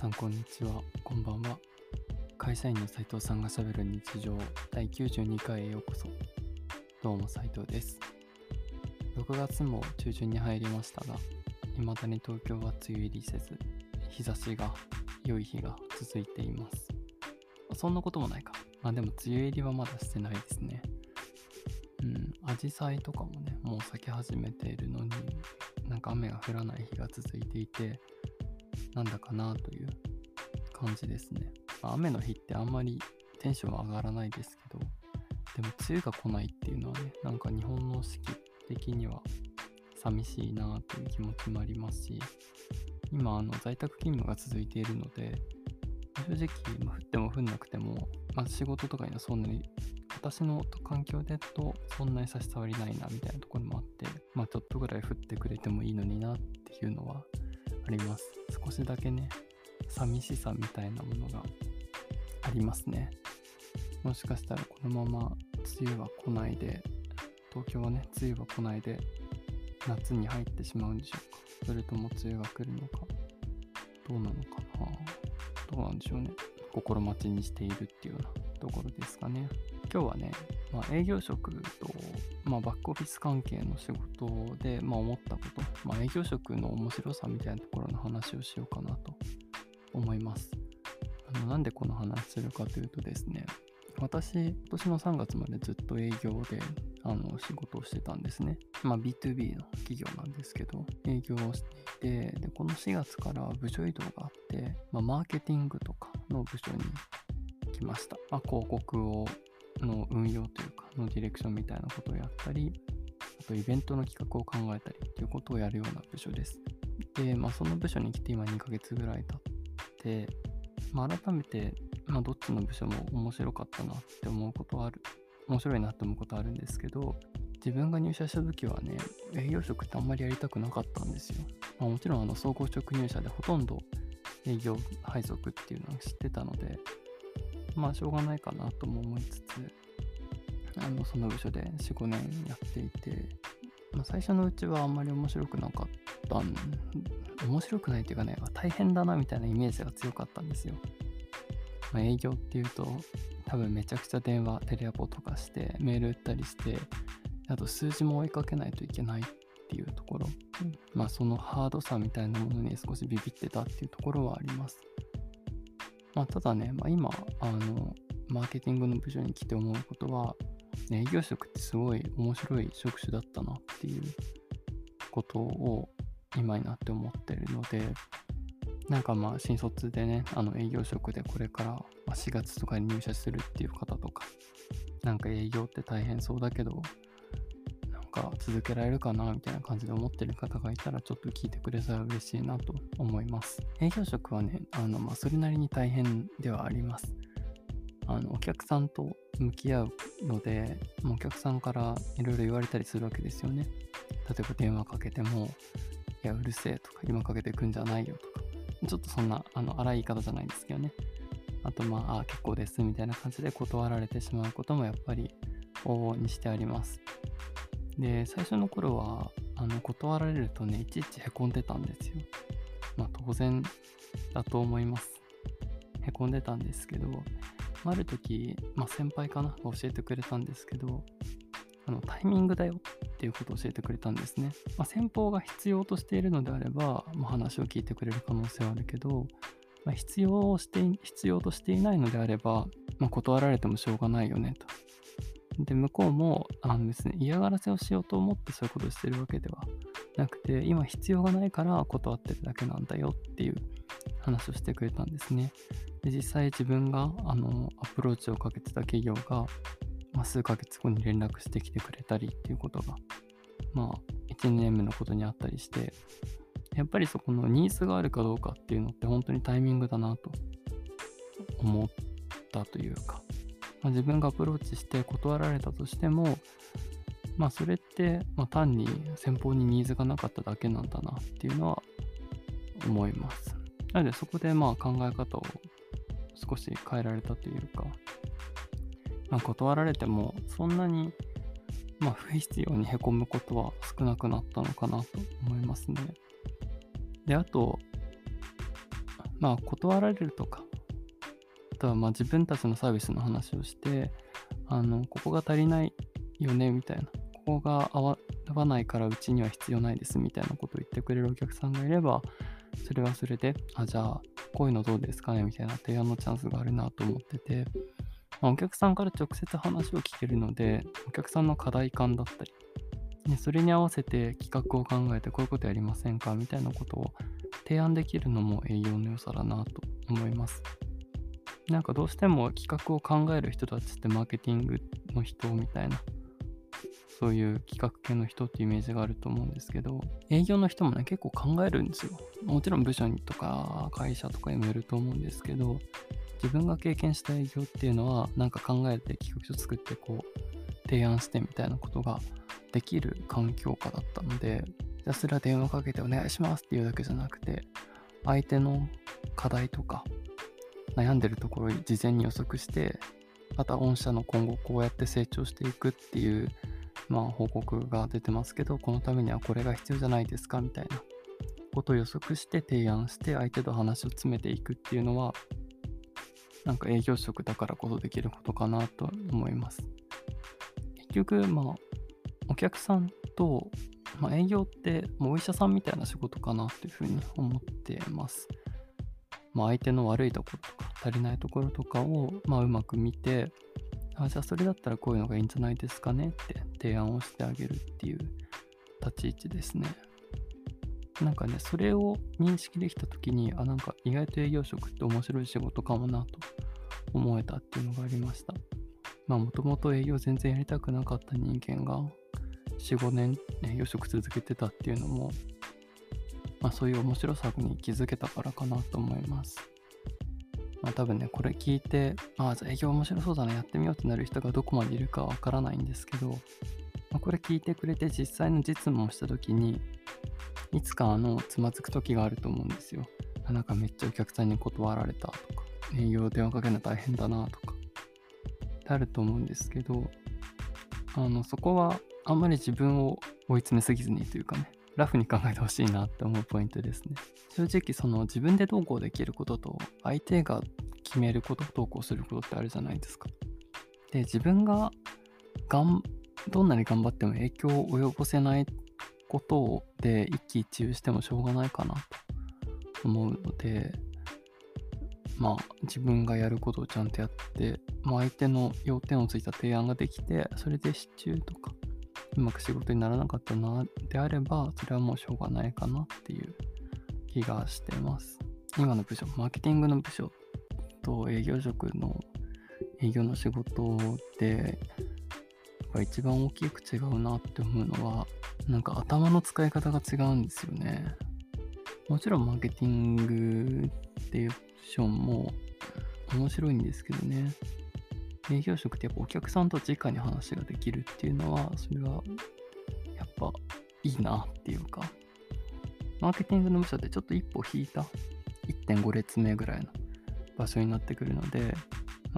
さんこんにちは。こんばんは。会社員の斉藤さんがしゃべる日常第92回へようこそ。どうも斉藤です。6月も中旬に入りましたが未だに東京は梅雨入りせず日差しが良い日が続いています。そんなこともないか。まあでも梅雨入りはまだしてないですね。うんアジサイとかもねもう咲き始めているのになんか雨が降らない日が続いていてなんだかなという感じですね。ま、雨の日ってあんまりテンションは上がらないですけど、でも梅雨が来ないっていうのはね、なんか日本の四季的には寂しいなという気持ちもありますし、今、あの在宅勤務が続いているので、正直、まあ、降っても降んなくても、まあ、仕事とかにはそんなに、私の環境でとそんなに差し障りないなみたいなところもあって、まあ、ちょっとぐらい降ってくれてもいいのになっていうのはあります。少しだけね、寂しさみたいなものがありますね。もしかしたらこのまま梅雨は来ないで、東京はね、梅雨は来ないで夏に入ってしまうんでしょうか。それとも梅雨が来るのか。どうなのかな。どうなんでしょうね。心待ちにしているっていうようなところですかね。今日はね、まあ、営業職と、まあ、バックオフィス関係の仕事で、まあ、思ったこと、まあ、営業職の面白さみたいなところの話をしようかなと思います。あのなんでこの話するかというとですね、私、今年の3月までずっと営業であの仕事をしてたんですね。まあ、B2B の企業なんですけど、営業をしていて、でこの4月から部署移動があって、まあ、マーケティングとかの部署に来ました。まあ、広告をの運用というか、のディレクションみたいなことをやったり、あとイベントの企画を考えたりっていうことをやるような部署です。で、まあ、その部署に来て今2ヶ月ぐらい経って、まあ、改めて、まあ、どっちの部署も面白かったなって思うことはある、面白いなって思うことあるんですけど、自分が入社した時はね、営業職ってあんまりやりたくなかったんですよ。まあ、もちろんあの総合職入社でほとんど営業配属っていうのは知ってたので、まあしょうがないかなとも思いつつ、あのその部署で4、5年やっていて、まあ、最初のうちはあんまり面白くなかった、面白くないっていうかね、大変だなみたいなイメージが強かったんですよ。まあ、営業っていうと、多分めちゃくちゃ電話、テレアポとかして、メール打ったりして、あと数字も追いかけないといけないっていうところ、まあそのハードさみたいなものに少しビビってたっていうところはあります。まあ、ただね、まあ、今、あの、マーケティングの部署に来て思うことは、営業職ってすごい面白い職種だったなっていうことを今になって思ってるので、なんかまあ新卒でね、あの営業職でこれから4月とかに入社するっていう方とか、なんか営業って大変そうだけど、か続けられるかなみたいな感じで思ってる方がいたらちょっと聞いてくれたら嬉しいなと思います。営業職はね、あのまあ、それなりに大変ではあります。あのお客さんと向き合うので、お客さんからいろいろ言われたりするわけですよね。例えば電話かけても、いや、うるせえとか、今かけてくんじゃないよとか、ちょっとそんなあの荒い言い方じゃないんですけどね。あと、まあ、あ結構ですみたいな感じで断られてしまうこともやっぱり往々にしてあります。で、最初の頃は、あの、断られるとね、いちいちへこんでたんですよ。まあ、当然だと思います。へこんでたんですけど、ある時、まあ、先輩かなが教えてくれたんですけど、あの、タイミングだよっていうことを教えてくれたんですね。まあ、先方が必要としているのであれば、まあ、話を聞いてくれる可能性はあるけど、まあ、必要をして必要としていないのであれば、まあ、断られてもしょうがないよねと。で、向こうも、あのですね、嫌がらせをしようと思ってそういうことをしてるわけではなくて、今必要がないから断ってるだけなんだよっていう話をしてくれたんですね。で、実際自分が、あの、アプローチをかけてた企業が、まあ、数ヶ月後に連絡してきてくれたりっていうことが、まあ、1、年目のことにあったりして、やっぱりそこのニーズがあるかどうかっていうのって本当にタイミングだなと思ったというか、まあ、自分がアプローチして断られたとしても、まあ、それって、ま、単に先方にニーズがなかっただけなんだなっていうのは思います。なのでそこでまあ考え方を少し変えられたというか、まあ、断られてもそんなにま不必要にへこむことは少なくなったのかなと思いますね。で、あと、まあ断られるとかとはまあ自分たちのサービスの話をしてあのここが足りないよねみたいなここが合わないからうちには必要ないですみたいなことを言ってくれるお客さんがいればそれはそれであじゃあこういうのどうですかねみたいな提案のチャンスがあるなと思ってて、まあ、お客さんから直接話を聞けるのでお客さんの課題感だったりね、それに合わせて企画を考えてこういうことやりませんかみたいなことを提案できるのも営業の良さだなと思います。なんかどうしても企画を考える人たちってマーケティングの人みたいなそういう企画系の人ってイメージがあると思うんですけど営業の人もね結構考えるんですよ。もちろん部署にとか会社とかにもよると思うんですけど自分が経験した営業っていうのはなんか考えて企画書作ってこう提案してみたいなことができる環境下だったので、ひたすら電話かけてお願いしますっていうだけじゃなくて、相手の課題とか、悩んでるところを事前に予測して、また御社の今後こうやって成長していくっていう、まあ、報告が出てますけど、このためにはこれが必要じゃないですかみたいなことを予測して提案して相手と話を詰めていくっていうのは、なんか営業職だからこそできることかなと思います。結局、まあ、お客さんと、まあ、営業ってもうお医者さんみたいな仕事かなというふうに思ってます。まあ、相手の悪いところとか足りないところとかを、まあ、うまく見てあじゃあそれだったらこういうのがいいんじゃないですかねって提案をしてあげるっていう立ち位置ですね。なんかね、それを認識できた時に、あ、なんか意外と営業職って面白い仕事かもなと思えたっていうのがありました。まあもともと営業全然やりたくなかった人間が4、5年、ね、養殖続けてたっていうのも、まあ、そういう面白さに気づけたからかなと思います。まあ、多分ね、これ聞いて、ああ、じゃ営業面白そうだな、やってみようってなる人がどこまでいるかわからないんですけど、まあ、これ聞いてくれて実際の実務をした時に、いつかあの、つまずく時があると思うんですよ。なんかめっちゃお客さんに断られたとか、営業電話かけるの大変だなとか、ってあると思うんですけど、あの、そこはあんまり自分を追い詰めすぎずにというかね、ラフに考えてほしいなって思うポイントですね。正直その自分で投稿できることと相手が決めること、投稿することってあるじゃないですか。で、自分ががんどんなに頑張っても影響を及ぼせないことで一喜一憂してもしょうがないかなと思うので、まあ自分がやることをちゃんとやって、まあ、相手の要点をついた提案ができて、それで支柱とかうまく仕事にならなかったなであれば、それはもうしょうがないかなっていう気がしてます。今の部署、マーケティングの部署と営業職の営業の仕事で、一番大きく違うなって思うのは、なんか頭の使い方が違うんですよね。もちろんマーケティングっていうションも面白いんですけどね。営業職ってやっぱお客さんと直に話ができるっていうのは、それはやっぱいいなっていうか、マーケティングの部署でちょっと一歩引いた1.5列目ぐらいの場所になってくるので、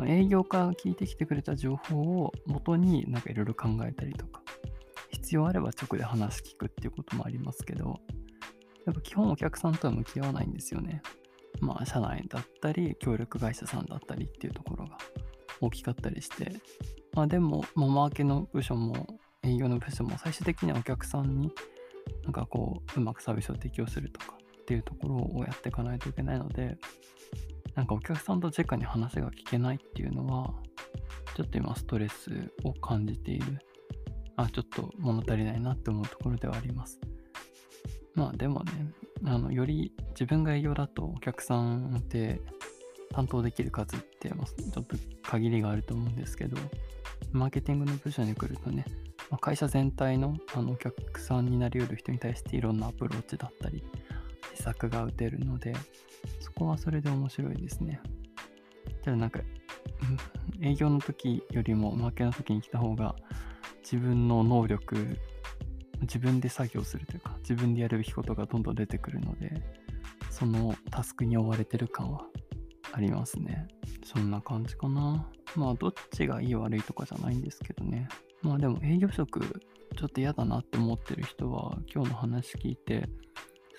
営業から聞いてきてくれた情報を元になんかいろいろ考えたりとか、必要あれば直で話聞くっていうこともありますけど、やっぱ基本お客さんとは向き合わないんですよね。まあ、社内だったり、協力会社さんだったりっていうところが。大きかったりして、まあ、でも、まあ、マーケの部署も営業の部署も最終的にはお客さんになんかこううまくサービスを提供するとかっていうところをやっていかないといけないのでなんかお客さんと直に話が聞けないっていうのはちょっと今ストレスを感じている。あちょっと物足りないなって思うところではあります。まあでもねあのより自分が営業だとお客さんって担当できる数ってちょっと限りがあると思うんですけど、マーケティングの部署に来るとね、まあ、会社全体のあのお客さんになりうる人に対していろんなアプローチだったり、施策が打てるので、そこはそれで面白いですね。ただなんか、営業の時よりもマーケの時に来た方が、自分の能力、自分で作業するというか、自分でやるべきことがどんどん出てくるので、そのタスクに追われてる感はありますね。そんな感じかな。まあ、どっちがいい悪いとかじゃないんですけどね。まあでも営業職ちょっと嫌だなって思ってる人は今日の話聞いて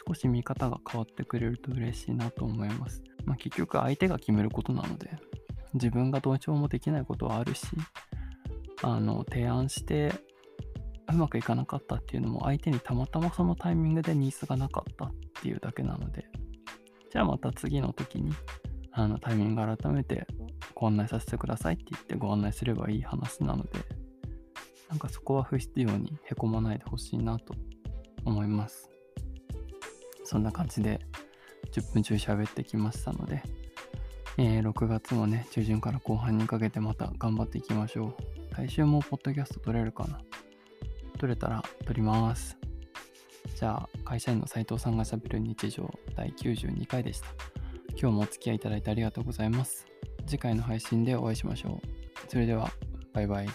少し見方が変わってくれると嬉しいなと思います。まあ、結局相手が決めることなので、自分がどうしようもできないことはあるし、あの、提案してうまくいかなかったっていうのも相手にたまたまそのタイミングでニーズがなかったっていうだけなので、じゃあまた次の時に、あの、タイミング改めてご案内させてくださいって言ってご案内すればいい話なので、なんかそこは不必要にへこまないでほしいなと思います。そんな感じで10分中喋ってきましたので、えー、6月もね、中旬から後半にかけてまた頑張っていきましょう。来週もポッドキャスト撮れるかな？撮れたら撮ります。じゃあ、会社員の斉藤さんがしゃべる日常第92回でした。今日もお付き合いいただいてありがとうございます。次回の配信でお会いしましょう。それでは、バイバイ。